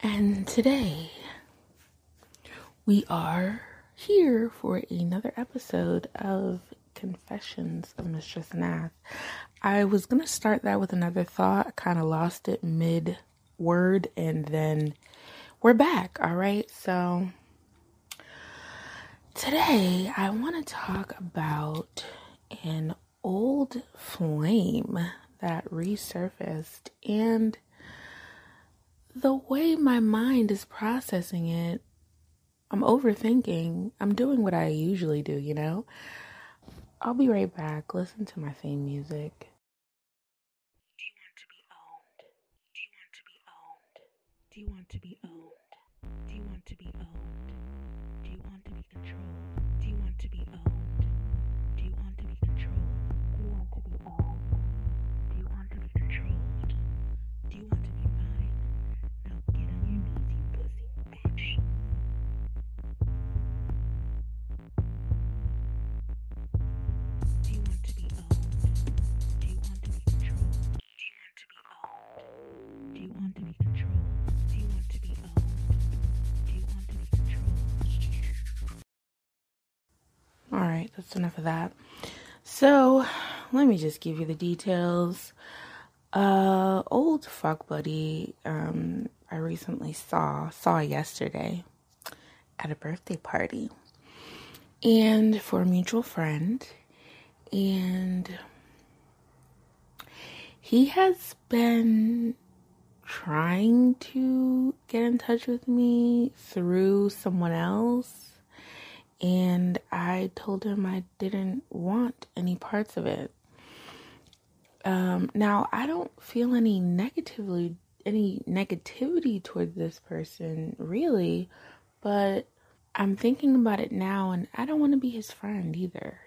And today we are here for another episode of Confessions of Mistress Nath. I was going to start that with another thought, kind of lost it mid word, and then we're back. All right. So today I want to talk about an old flame that resurfaced and the way my mind is processing it, I'm overthinking. I'm doing what I usually do, you know? I'll be right back. Listen to my theme music. Do you want to be owned? Do you want to be owned? Do you want to be owned? Do you want to be owned? All right, that's enough of that. So, let me just give you the details. Uh, old fuck buddy, um, I recently saw saw yesterday at a birthday party, and for a mutual friend, and he has been trying to get in touch with me through someone else and I told him I didn't want any parts of it. Um, now I don't feel any negatively any negativity toward this person really, but I'm thinking about it now and I don't want to be his friend either.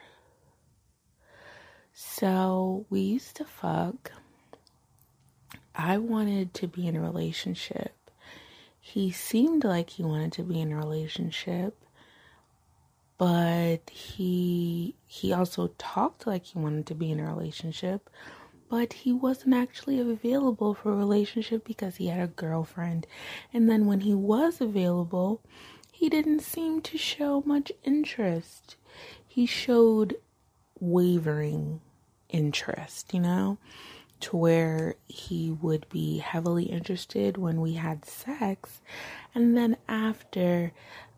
So we used to fuck. I wanted to be in a relationship. He seemed like he wanted to be in a relationship, but he he also talked like he wanted to be in a relationship, but he wasn't actually available for a relationship because he had a girlfriend. And then when he was available, he didn't seem to show much interest. He showed wavering interest, you know, to where he would be heavily interested when we had sex, and then after,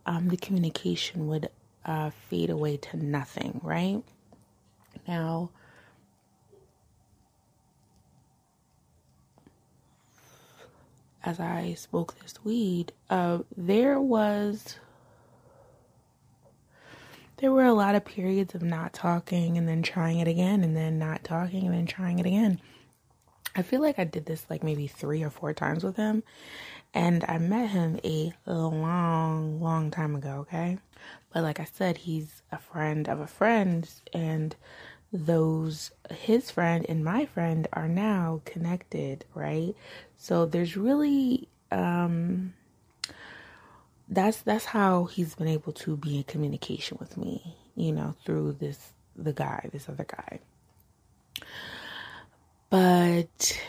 um, the communication would uh, fade away to nothing, right? Now, as I spoke this weed, uh, there was there were a lot of periods of not talking and then trying it again and then not talking and then trying it again. I feel like I did this like maybe three or four times with him, and I met him a long, long time ago, okay? But like I said, he's a friend of a friend, and those, his friend and my friend, are now connected, right? So there's really, um, that's that's how he's been able to be in communication with me, you know, through this the guy, this other guy. But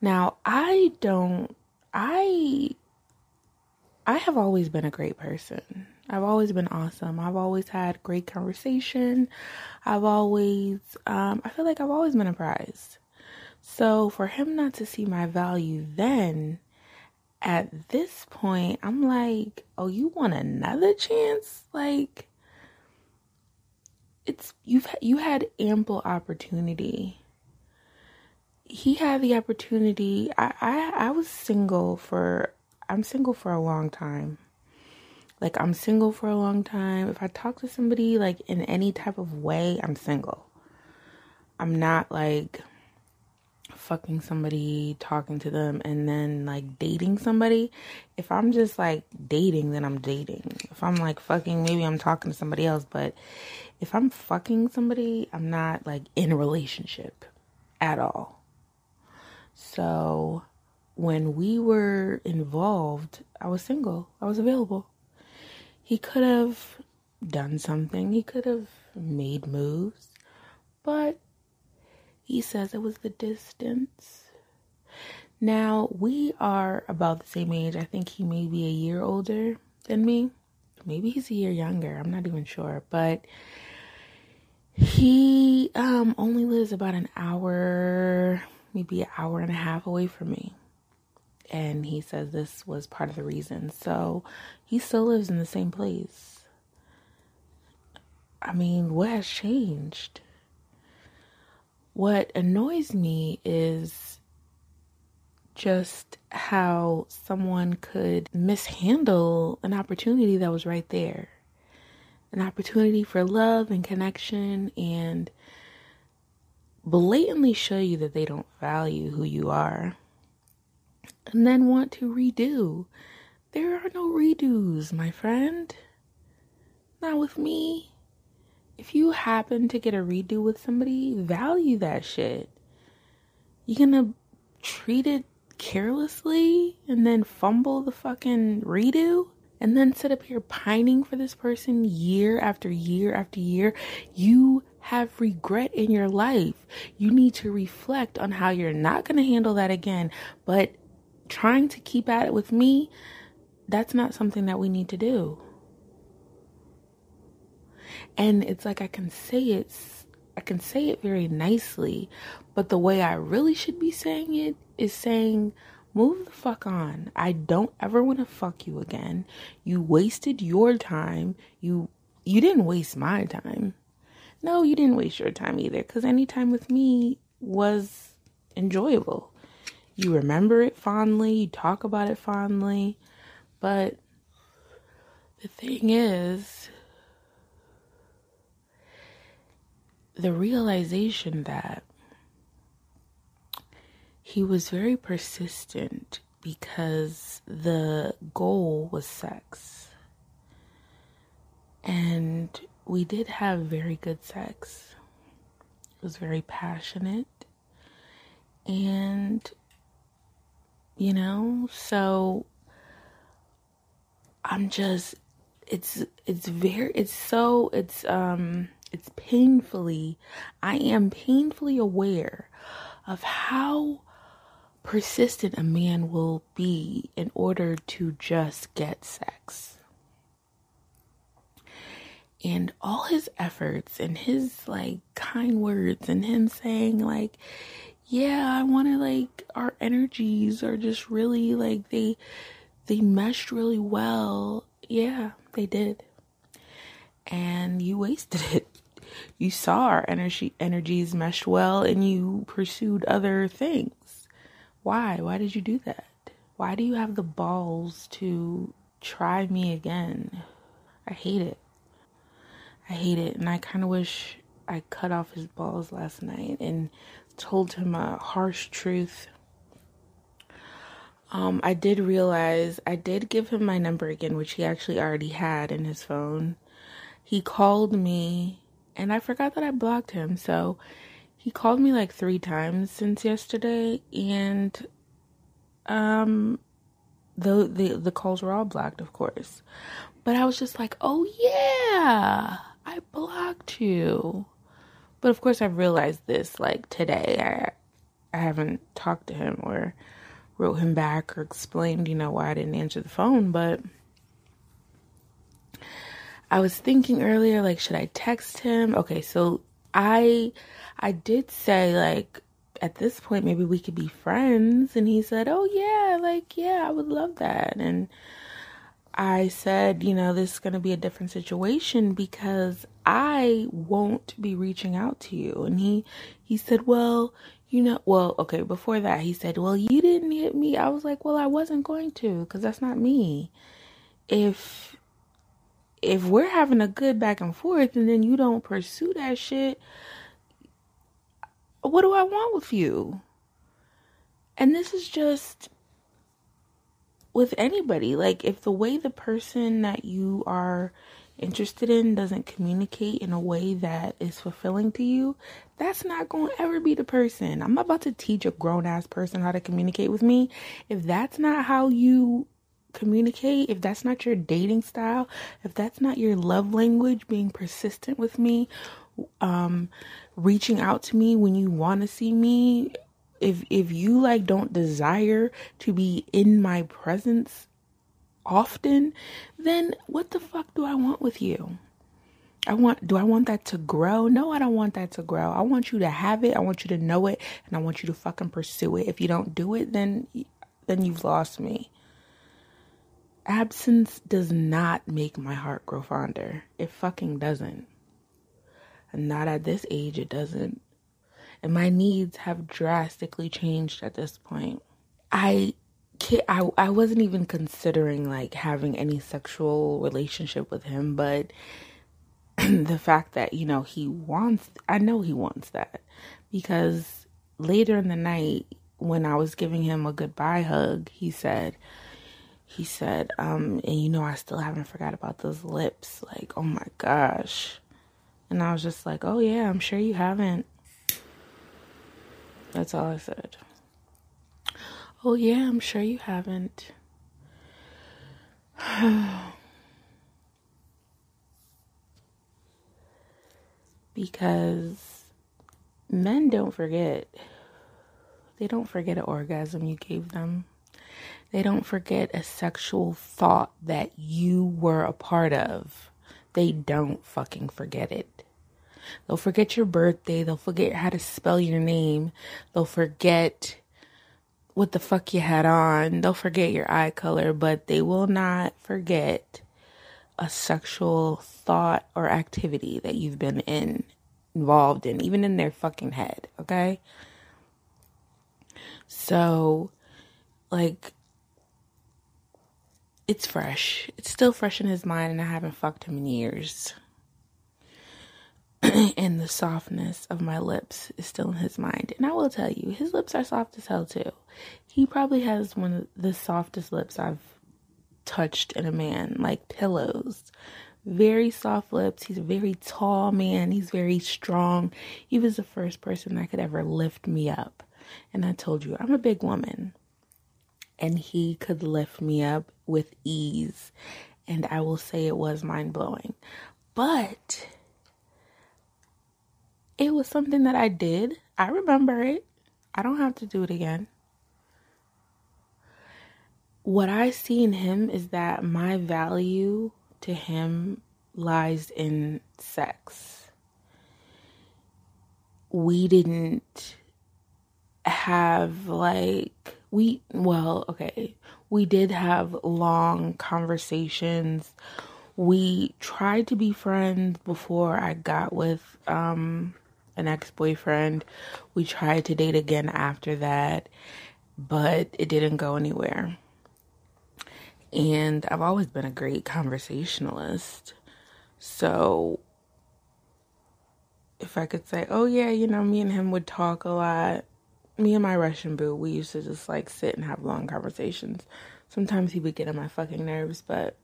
now I don't I I have always been a great person. I've always been awesome. I've always had great conversation. I've always um I feel like I've always been a prize. So for him not to see my value then at this point, I'm like, "Oh, you want another chance?" Like it's you've you had ample opportunity. He had the opportunity. I I I was single for I'm single for a long time. Like I'm single for a long time. If I talk to somebody like in any type of way, I'm single. I'm not like fucking somebody, talking to them, and then like dating somebody. If I'm just like dating, then I'm dating. If I'm like fucking, maybe I'm talking to somebody else. But if I'm fucking somebody, I'm not like in a relationship at all. So when we were involved, I was single, I was available. He could have done something, he could have made moves, but he says it was the distance. Now, we are about the same age. I think he may be a year older than me. Maybe he's a year younger. I'm not even sure. But he um, only lives about an hour, maybe an hour and a half away from me. And he says this was part of the reason. So he still lives in the same place. I mean, what has changed? What annoys me is just how someone could mishandle an opportunity that was right there. An opportunity for love and connection and blatantly show you that they don't value who you are and then want to redo. There are no redos, my friend. Not with me. If you happen to get a redo with somebody, value that shit. You're gonna treat it carelessly and then fumble the fucking redo? And then sit up here pining for this person year after year after year. You have regret in your life. You need to reflect on how you're not to handle that again. But trying to keep at it with me, that's not something that we need to do. And it's like I can say it I can say it very nicely, but the way I really should be saying it is saying move the fuck on. I don't ever want to fuck you again. You wasted your time. You you didn't waste my time. No, you didn't waste your time either cuz any time with me was enjoyable. You remember it fondly, you talk about it fondly, but the thing is the realization that he was very persistent because the goal was sex. And we did have very good sex. It was very passionate. And, you know, so I'm just, it's, it's very, it's so, it's, um, it's painfully, I am painfully aware of how persistent a man will be in order to just get sex. And all his efforts and his like kind words and him saying like, yeah, I want to like our energies are just really like they they meshed really well. Yeah, they did. And you wasted it you saw our energy energies meshed well and you pursued other things. Why? Why did you do that? Why do you have the balls to try me again? I hate it. I hate it and I kind of wish I cut off his balls last night and told him a harsh truth. Um, I did realize I did give him my number again, which he actually already had in his phone. He called me and I forgot that I blocked him. So he called me like three times since yesterday, and um, the the the calls were all blocked, of course. But I was just like, oh yeah, I blocked you. But of course, I've realized this like today. I I haven't talked to him or wrote him back or explained, you know, why I didn't answer the phone, but I was thinking earlier, like, should I text him? Okay, so I I did say like at this point maybe we could be friends and he said, "Oh yeah, like yeah, I would love that." And I said, you know, this is going to be a different situation because I won't be reaching out to you. And he he said, "Well, you know, well, okay, before that he said, "Well, you didn't hit me." I was like, "Well, I wasn't going to cuz that's not me." If if we're having a good back and forth and then you don't pursue that shit, what do I want with you? And this is just with anybody. Like, if the way the person that you are interested in doesn't communicate in a way that is fulfilling to you, that's not going to ever be the person. I'm about to teach a grown ass person how to communicate with me. If that's not how you communicate, if that's not your dating style, if that's not your love language, being persistent with me, um, reaching out to me when you want to see me, if if you like don't desire to be in my presence often, then what the fuck do I want with you? I want do I want that to grow? No, I don't want that to grow. I want you to have it. I want you to know it and I want you to fucking pursue it. If you don't do it, then then you've lost me. Absence does not make my heart grow fonder. It fucking doesn't. Not at this age it doesn't. And my needs have drastically changed at this point. I I I wasn't even considering like having any sexual relationship with him, but the fact that you know he wants i know he wants that because later in the night when i was giving him a goodbye hug he said he said um and you know i still haven't forgot about those lips. Like oh my gosh. And i was just like oh yeah i'm sure you haven't. That's all i said. Oh yeah i'm sure you haven't. Because men don't forget. They don't forget an orgasm you gave them. They don't forget a sexual thought that you were a part of. They don't fucking forget it. They'll forget your birthday. They'll forget how to spell your name. They'll forget what the fuck you had on. They'll forget your eye color, but they will not forget a sexual thought or activity that you've been in involved in, even in their fucking head, okay? So, like, it's fresh. It's still fresh in his mind, and I haven't fucked him in years. and the softness of my lips is still in his mind. And I will tell you, his lips are soft as hell, too. He probably has one of the softest lips I've touched in a man, like pillows. Very soft lips. He's a very tall man. He's very strong. He was the first person that could ever lift me up. And I told you, I'm a big woman. And he could lift me up with ease. And I will say it was mind blowing. But it was something that I did. I remember it. I don't have to do it again what I see in him is that my value to him lies in sex. We didn't have like we well, okay. We did have long conversations. We tried to be friends before I got with um an ex-boyfriend. We tried to date again after that, but it didn't go anywhere and I've always been a great conversationalist. So if I could say, oh yeah, you know, me and him would talk a lot. Me and my Russian boo, we used to just like sit and have long conversations. Sometimes he would get on my fucking nerves, but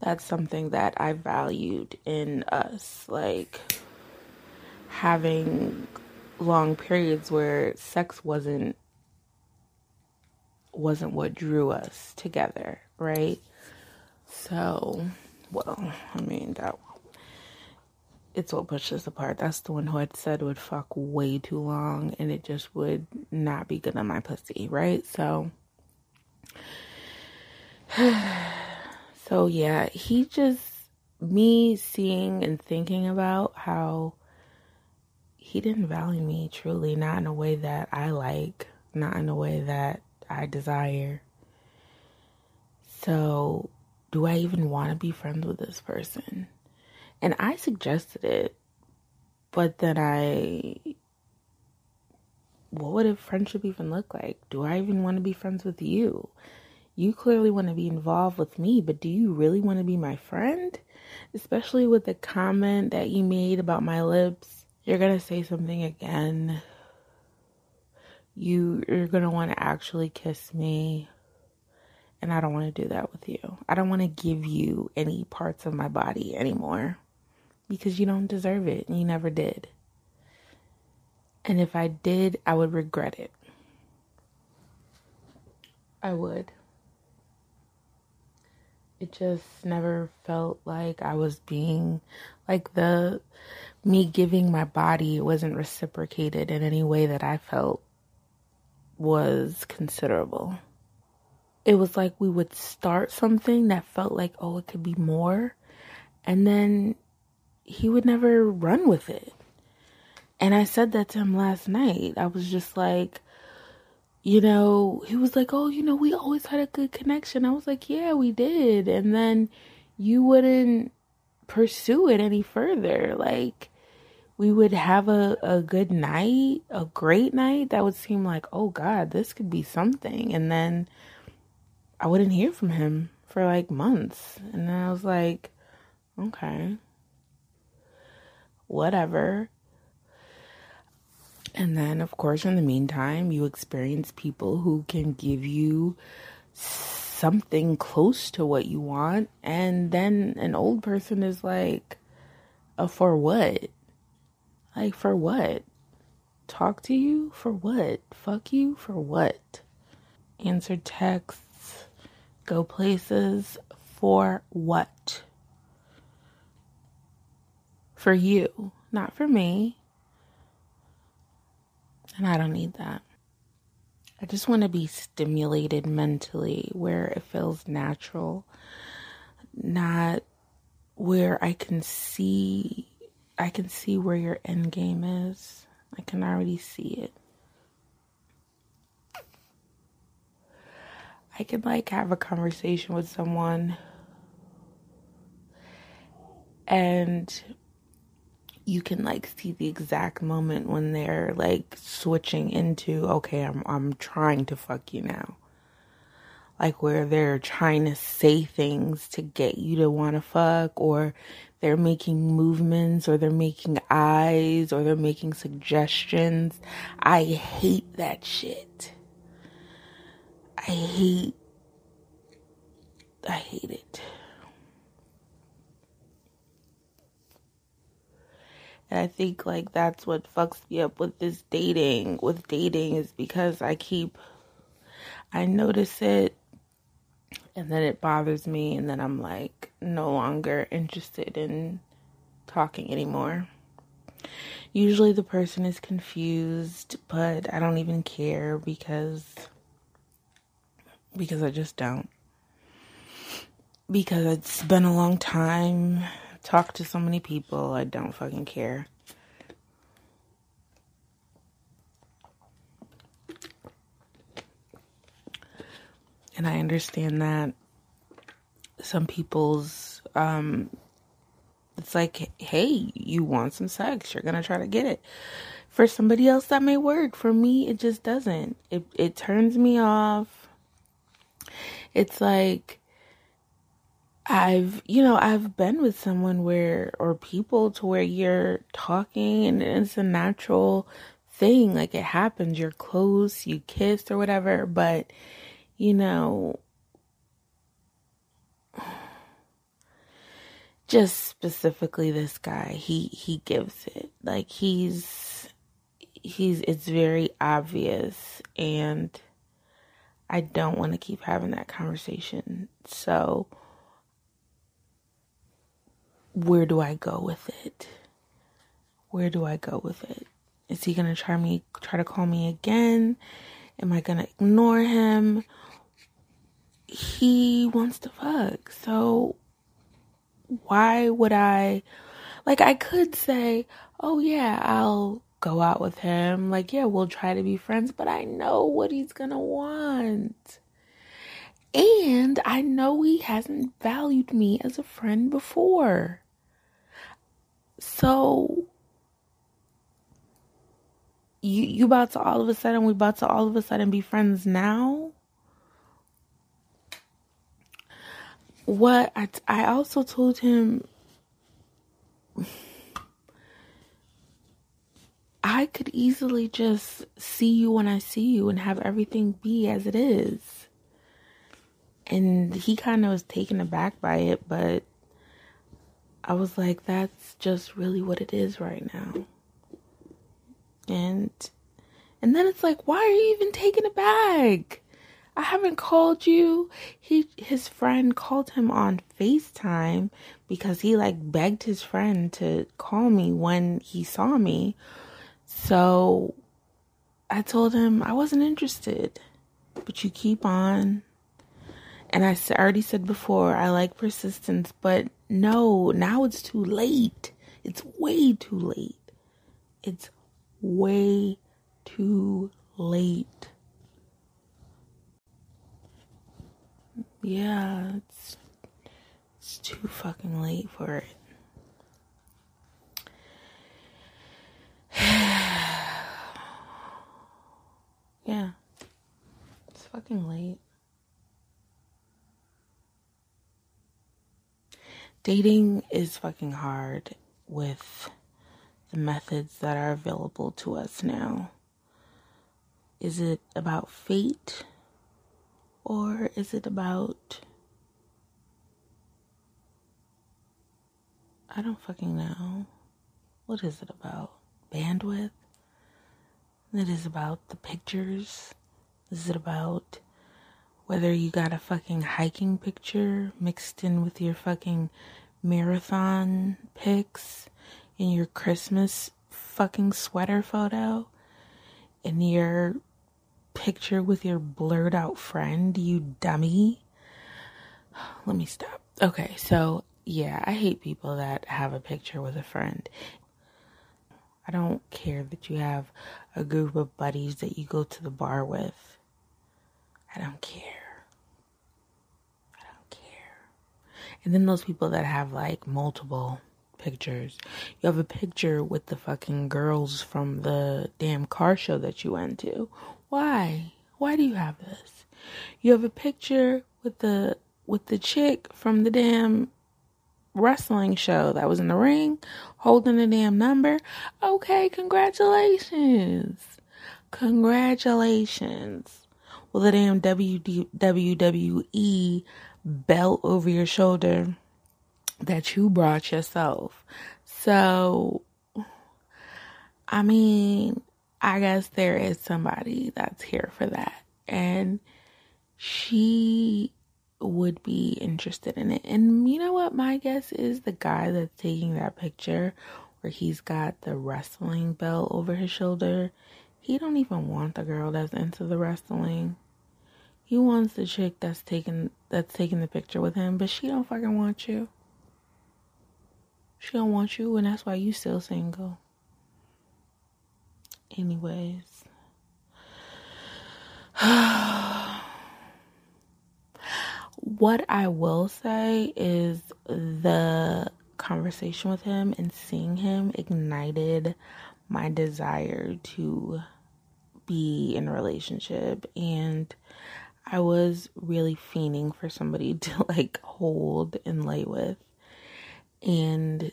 that's something that I valued in us. Like having long periods where sex wasn't wasn't what drew us together, right? So, well, I mean, that it's what pushed us apart. That's the one who had said would fuck way too long and it just would not be good on my pussy, right? So, so yeah, he just, me seeing and thinking about how he didn't value me truly, not in a way that I like, not in a way that I desire. So, do I even want to be friends with this person? And I suggested it, but then I. What would a friendship even look like? Do I even want to be friends with you? You clearly want to be involved with me, but do you really want to be my friend? Especially with the comment that you made about my lips. You're going to say something again you you're going to want to actually kiss me and I don't want to do that with you. I don't want to give you any parts of my body anymore because you don't deserve it and you never did. And if I did, I would regret it. I would. It just never felt like I was being like the me giving my body wasn't reciprocated in any way that I felt was considerable. It was like we would start something that felt like, oh, it could be more. And then he would never run with it. And I said that to him last night. I was just like, you know, he was like, oh, you know, we always had a good connection. I was like, yeah, we did. And then you wouldn't pursue it any further. Like, we would have a, a good night, a great night that would seem like, oh God, this could be something. And then I wouldn't hear from him for like months. And then I was like, okay, whatever. And then, of course, in the meantime, you experience people who can give you something close to what you want. And then an old person is like, uh, for what? Like, for what? Talk to you? For what? Fuck you? For what? Answer texts, go places. For what? For you, not for me. And I don't need that. I just want to be stimulated mentally where it feels natural, not where I can see I can see where your end game is. I can already see it. I can like have a conversation with someone and you can like see the exact moment when they're like switching into okay, I'm I'm trying to fuck you now. Like where they're trying to say things to get you to want to fuck or they're making movements or they're making eyes or they're making suggestions. I hate that shit. I hate I hate it. And I think like that's what fucks me up with this dating, with dating is because I keep I notice it and then it bothers me and then I'm like no longer interested in talking anymore. Usually the person is confused, but I don't even care because because I just don't. Because it's been a long time, talked to so many people, I don't fucking care. and I understand that some people's um it's like hey you want some sex you're gonna try to get it. For somebody else that may work. For me it just doesn't. It it turns me off. It's like I've, you know, I've been with someone where, or people to where you're talking and it's a natural thing. Like it happens. You're close, you kiss or whatever, but you know, just specifically this guy, he he gives it. Like he's he's it's very obvious and I don't want to keep having that conversation. So where do I go with it? Where do I go with it? Is he to try me try to call me again? Am I to ignore him? he wants to fuck. So why would I like I could say, "Oh yeah, I'll go out with him. Like, yeah, we'll try to be friends, but I know what he's to want." And I know he hasn't valued me as a friend before. So you you about to all of a sudden we about to all of a sudden be friends now? what I, I also told him I could easily just see you when I see you and have everything be as it is. And he kind of was taken aback by it, but I was like, that's just really what it is right now. And and then it's like, why are you even taking it back? I haven't called you. He his friend called him on FaceTime because he like begged his friend to call me when he saw me. So I told him I wasn't interested. But you keep on. And I already said before, I like persistence, but no, now it's too late. It's way too late. It's way too late. Yeah, it's it's too fucking late for it. yeah. It's fucking late. Dating is fucking hard with the methods that are available to us now. Is it about fate? Or is it about. I don't fucking know. What is it about? Bandwidth? It is about the pictures? Is it about whether you got a fucking hiking picture mixed in with your fucking marathon pics in your Christmas fucking sweater photo in your picture with your blurred out friend, you dummy. Let me stop. Okay, so yeah, I hate people that have a picture with a friend. I don't care that you have a group of buddies that you go to the bar with. I don't care. I don't care. And then those people that have like multiple pictures. You have a picture with the fucking girls from the damn car show that you went to. Why? Why do you have this? You have a picture with the with the chick from the damn wrestling show that was in the ring holding the damn number. Okay, congratulations. Congratulations. The damn WWE belt over your shoulder that you brought yourself. So, I mean, I guess there is somebody that's here for that. And she would be interested in it. And you know what? My guess is the guy that's taking that picture where he's got the wrestling belt over his shoulder. He don't even want the girl that's into the wrestling. He wants the chick that's taking that's taking the picture with him, but she don't fucking want you. She don't want you, and that's why you still single. Anyways. what I will say is the conversation with him and seeing him ignited my desire to be in a relationship and I was really fiending for somebody to like hold and lay with. And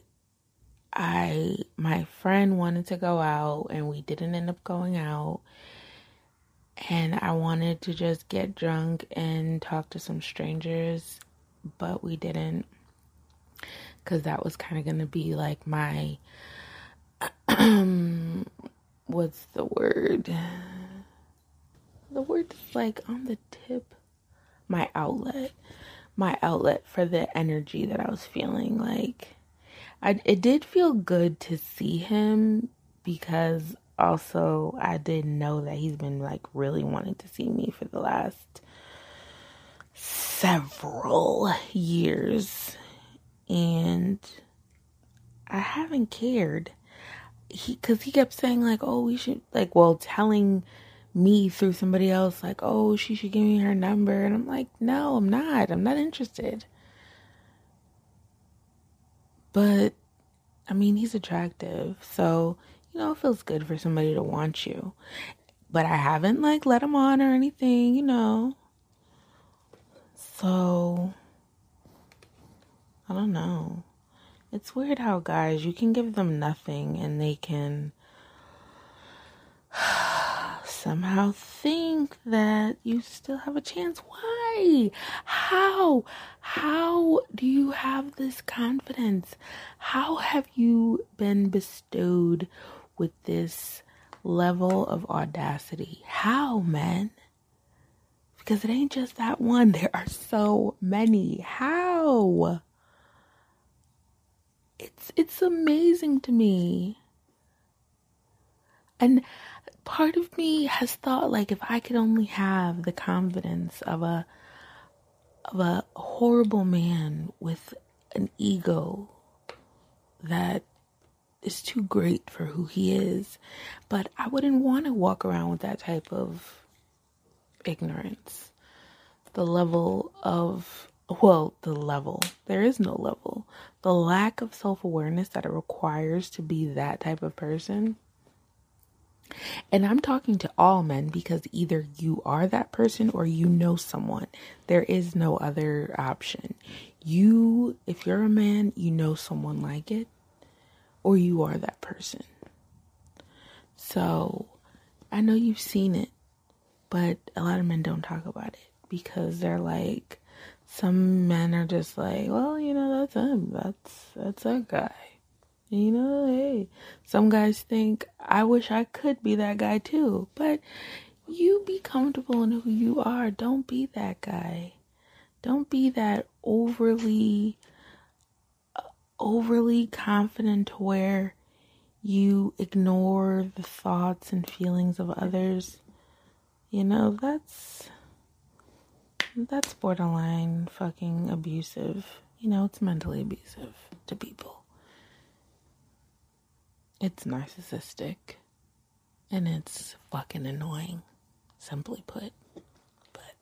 I my friend wanted to go out and we didn't end up going out. And I wanted to just get drunk and talk to some strangers but we didn't. Cuz that was kind of going to be like my what's the word the word like on the tip my outlet my outlet for the energy that I was feeling. Like, I it did feel good to see him because also I didn't know that he's been like really wanting to see me for the last several years, and I haven't cared. He, cause he kept saying like, oh, we should like, well, telling me through somebody else like oh she should give me her number. And i'm like no i'm not. I'm not interested. But i mean he's attractive so you know it feels good for somebody to want you. But i haven't like let him on or anything you know. So i don't know. It's weird how guys you can give them nothing and they can somehow think that you still have a chance. Why? How? How do you have this confidence? How have you been bestowed with this level of audacity? How, man? because it ain't just that one. There are so many. How? It's it's amazing to me. And part of me has thought like if I could only have the confidence of a of a horrible man with an ego that is too great for who he is. But I wouldn't want to walk around with that type of ignorance. The level of, well, the level, there is no level. The lack of self awareness that it requires to be that type of person. And I'm talking to all men because either you are that person or you know someone. There is no other option. You, if you're a man, you know someone like it or you are that person. So I know you've seen it, but a lot of men don't talk about it because they're like, some men are just like, well, you know, that's him. That's that's that guy. You know, hey, some guys think I wish I could be that guy too, but you be comfortable in who you are. Don't be that guy. Don't be that overly uh, overly confident to where you ignore the thoughts and feelings of others, you know, that's that's borderline fucking abusive. You know, it's mentally abusive to people. It's narcissistic and it's fucking annoying, simply put. But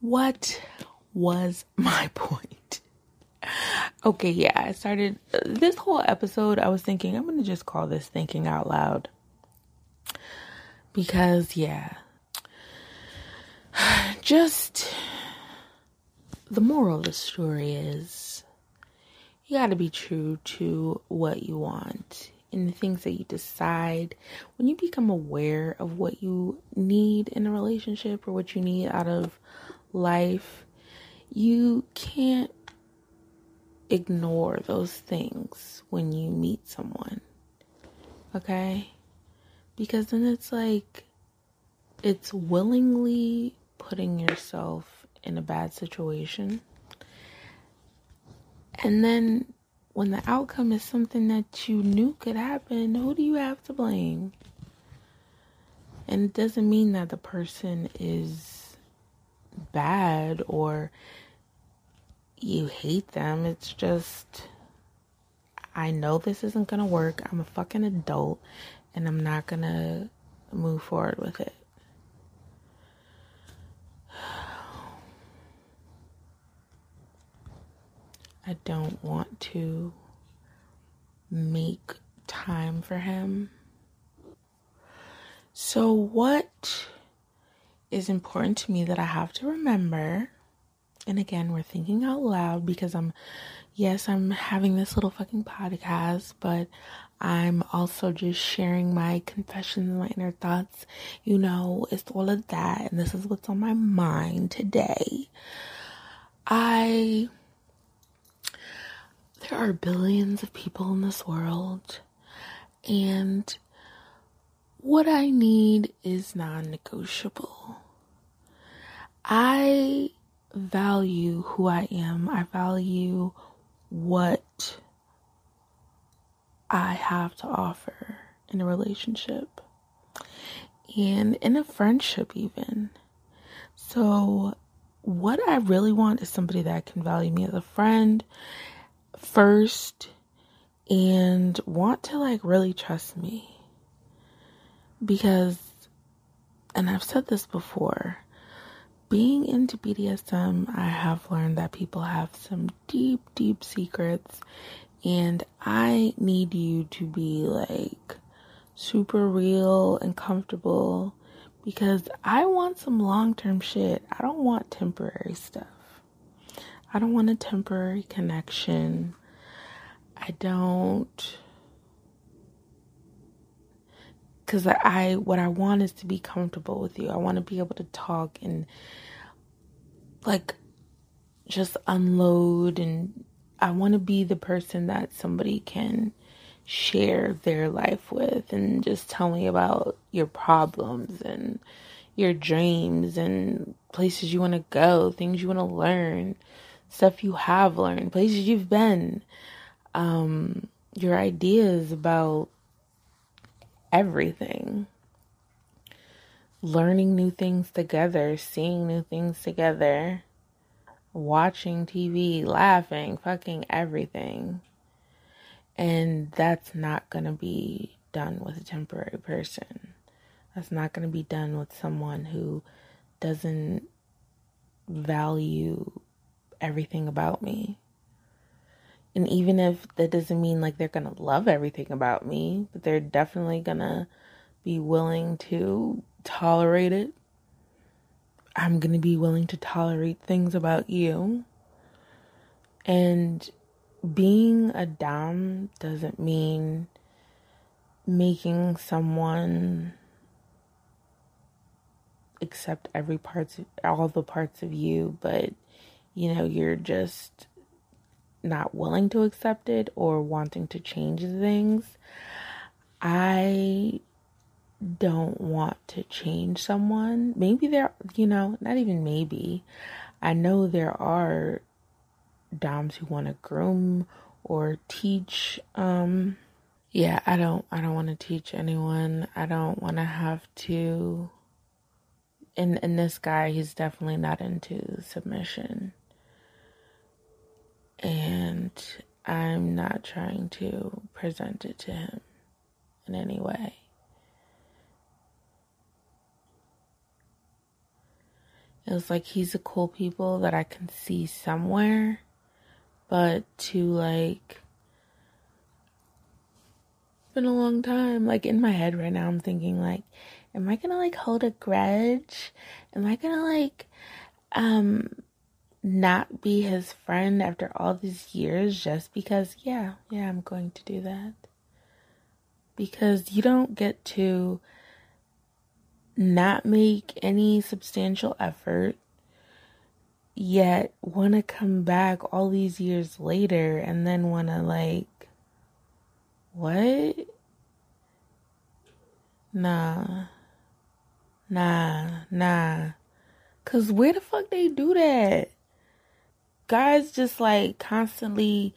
what was my point? Okay, yeah, I started this whole episode. I was thinking, I'm gonna just call this Thinking Out Loud. Because, yeah, just the moral of the story is you gotta be true to what you want and the things that you decide. When you become aware of what you need in a relationship or what you need out of life, you can't ignore those things when you meet someone. Okay? Because then it's like it's willingly putting yourself in a bad situation. And then when the outcome is something that you knew could happen, who do you have to blame? And it doesn't mean that the person is bad or you hate them. It's just, I know this isn't going to work. I'm a fucking adult and I'm not going to move forward with it. I don't want to make time for him. So, what is important to me that I have to remember and again, we're thinking out loud because I'm, yes, I'm having this little fucking podcast, but I'm also just sharing my confessions my inner thoughts. You know, it's all of that. And this is what's on my mind today. I, there are billions of people in this world. And what I need is non negotiable. I value who I am. I value what I have to offer in a relationship and in a friendship, even. So, what I really want is somebody that can value me as a friend first and want to like really trust me. Because, and I've said this before, being into BDSM, I have learned that people have some deep, deep secrets, and I need you to be like super real and comfortable because I want some long term shit. I don't want temporary stuff. I don't want a temporary connection. I don't because I what I want is to be comfortable with you. I want to be able to talk and like just unload and I want to be the person that somebody can share their life with and just tell me about your problems and your dreams and places you want to go, things you want to learn, stuff you have learned, places you've been, um, your ideas about everything. Learning new things together, seeing new things together, watching TV, laughing, fucking everything. And that's not going to be done with a temporary person. That's not going to be done with someone who doesn't value everything about me. And even if that doesn't mean like they're going to love everything about me, but they're definitely going to be willing to tolerate it. I'm going to be willing to tolerate things about you. And being a dom doesn't mean making someone accept every parts of, all the parts of you but you know you're just not willing to accept it or wanting to change things i don't want to change someone. Maybe there you know not even maybe. I know there are doms who want to groom or teach um yeah i don't i don't want to teach anyone. I don't want to have to and and this guy he's definitely not into submission and i'm not trying to present it to him in any way it was like he's a cool people that i can see somewhere but to like been a long time like in my head right now i'm thinking like am I gonna like hold a grudge? Am I gonna like um not be his friend after all these years just because yeah, yeah, I'm going to do that. Because you don't get to not make any substantial effort yet want to come back all these years later and then want to like what nah Nah, nah. Cause where the fuck they do that? Guys just like constantly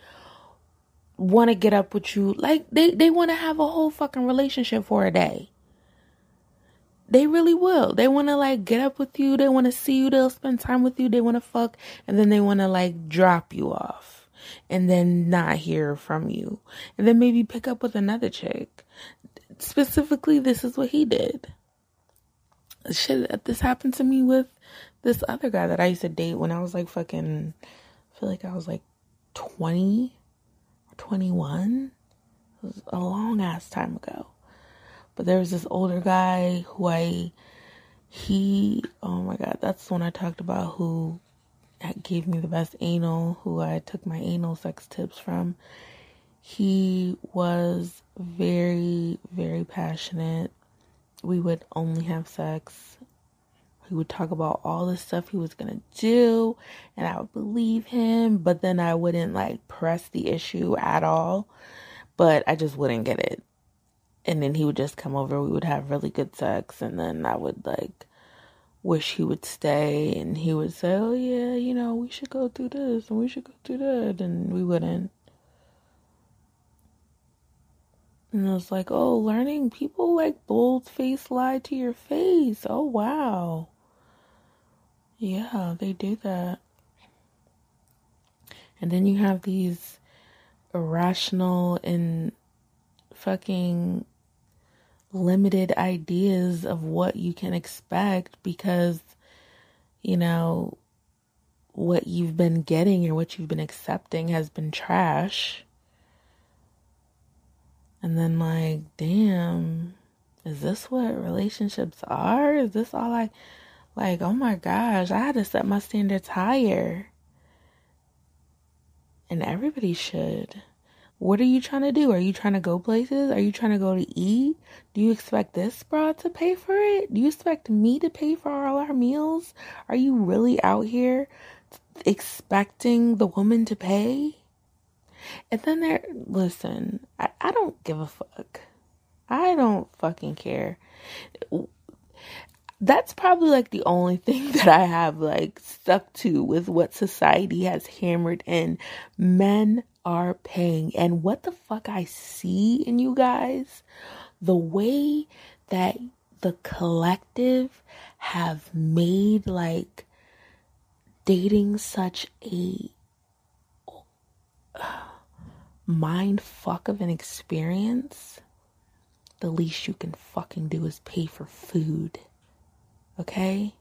want to get up with you. Like they, they want to have a whole fucking relationship for a day. They really will. They want to like get up with you. They want to see you. They'll spend time with you. They want to fuck. And then they want to like drop you off and then not hear from you. And then maybe pick up with another chick. Specifically, this is what he did shit, this happened to me with this other guy that I used to date when I was like fucking, feel like I was like 20 or 21. It was a long ass time ago. But there was this older guy who I, he, oh my god, that's the one I talked about who gave me the best anal, who I took my anal sex tips from. He was very, very passionate we would only have sex. He would talk about all the stuff he was gonna do, and I would believe him, but then I wouldn't like press the issue at all. But I just wouldn't get it. And then he would just come over, we would have really good sex, and then I would like wish he would stay, and he would say, Oh, yeah, you know, we should go through this and we should go through that, and we wouldn't. And I was like, oh, learning people like bold face lie to your face. Oh, wow. Yeah, they do that. And then you have these irrational and fucking limited ideas of what you can expect because, you know, what you've been getting or what you've been accepting has been trash. And then, like, damn, is this what relationships are? Is this all I, like, oh my gosh, I had to set my standards higher. And everybody should. What are you trying to do? Are you trying to go places? Are you trying to go to eat? Do you expect this broad to pay for it? Do you expect me to pay for all our meals? Are you really out here expecting the woman to pay? And then there, listen, I, I don't give a fuck. I don't fucking care. That's probably like the only thing that I have like stuck to with what society has hammered in. Men are paying. And what the fuck I see in you guys, the way that the collective have made like dating such a mind fuck of an experience, the least you can fucking do is pay for food. Okay?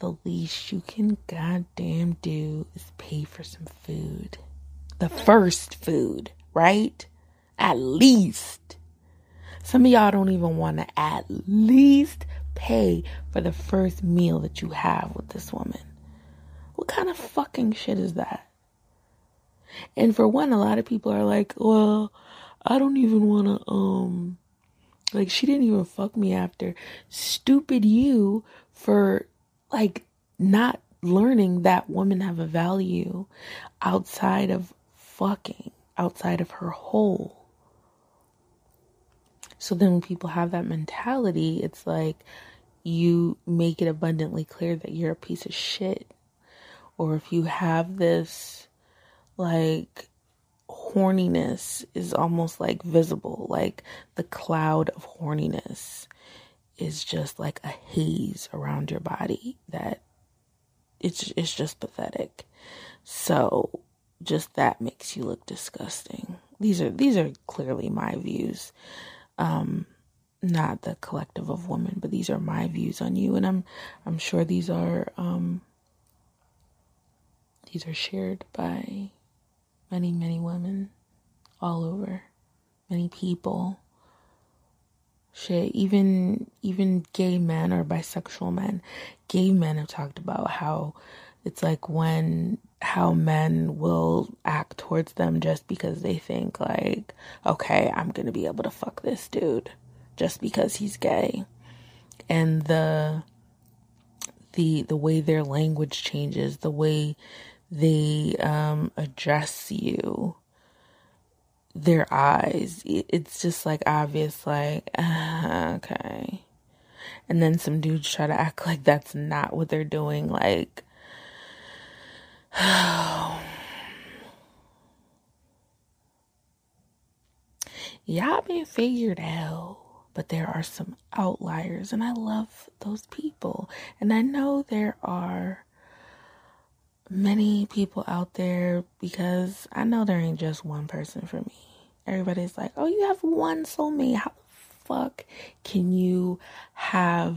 The least you can goddamn do is pay for some food. The first food, right? At least. Some of y'all don't even want to at least pay for the first meal that you have with this woman. What kind of fucking shit is that? And for one, a lot of people are like, well, I don't even want to, um, like, she didn't even fuck me after. Stupid you for, like, not learning that women have a value outside of fucking, outside of her hole. So then when people have that mentality, it's like you make it abundantly clear that you're a piece of shit. Or if you have this like horniness is almost like visible, like the cloud of horniness is just like a haze around your body that it's it's just pathetic. So just that makes you look disgusting. These are these are clearly my views. Um not the collective of women, but these are my views on you and I'm I'm sure these are um these are shared by many, many women all over, many people. Shit, even even gay men or bisexual men, gay men have talked about how it's like when how men will act towards them just because they think like, okay, I'm gonna be able to fuck this dude just because he's gay, and the the the way their language changes, the way they um, address you, their eyes, it's just like obvious, like, uh, okay. And then some dudes try to act like that's not what they're doing, like, y'all been figured out but there are some outliers and I love those people. And I know there are many people out there because I know there ain't just one person for me. Everybody's like, oh, you have one soulmate. How the fuck can you have.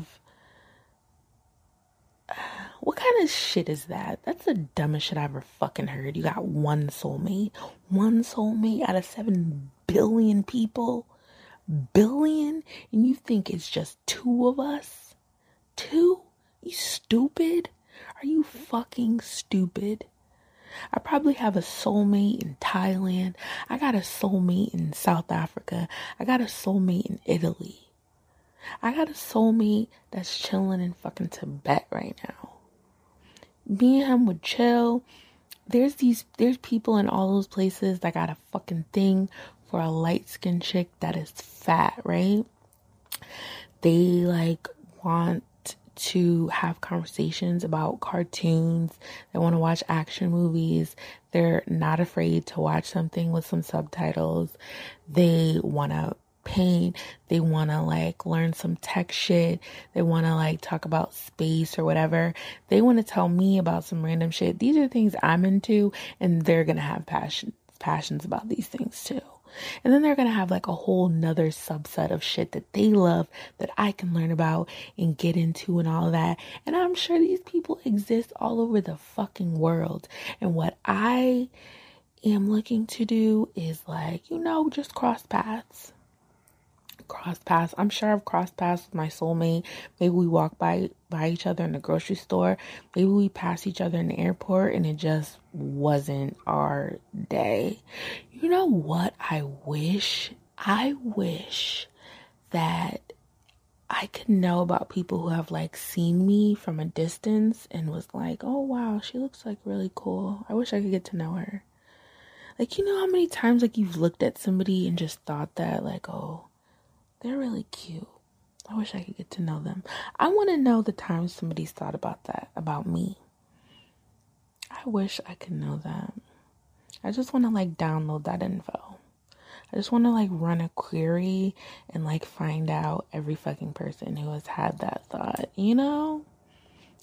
What kind of shit is that? That's the dumbest shit I ever fucking heard. You got one soulmate. One soulmate out of seven billion people. Billion? And you think it's just two of us? Two? You stupid? Are you fucking stupid? I probably have a soulmate in Thailand. I got a soulmate in South Africa. I got a soulmate in Italy. I got a soulmate that's chilling in fucking Tibet right now. Me and him would chill. There's these there's people in all those places that got a fucking thing for a light skinned chick that is fat, right? They like want to have conversations about cartoons. They want to watch action movies. They're not afraid to watch something with some subtitles. They want to paint. They want to like learn some tech shit. They want to like talk about space or whatever. They want to tell me about some random shit. These are things I'm into and they're going to have passion passions about these things too. And then they're going to have like a whole nother subset of shit that they love that I can learn about and get into and all that. And I'm sure these people exist all over the fucking world. And what I am looking to do is like, you know, just cross paths cross paths. I'm sure I've crossed paths with my soulmate. Maybe we walk by by each other in the grocery store. Maybe we pass each other in the airport and it just wasn't our day. You know what I wish? I wish that I could know about people who have like seen me from a distance and was like, "Oh wow, she looks like really cool. I wish I could get to know her." Like, you know how many times like you've looked at somebody and just thought that like, "Oh, they're really cute. I wish I could get to know them. I want to know the times somebody's thought about that, about me. I wish I could know that. I just want to like download that info. I just want to like run a query and like find out every fucking person who has had that thought, you know?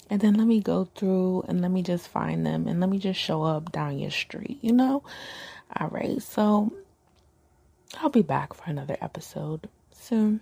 And then let me go through and let me just find them and let me just show up down your street, you know? All right, so I'll be back for another episode soon.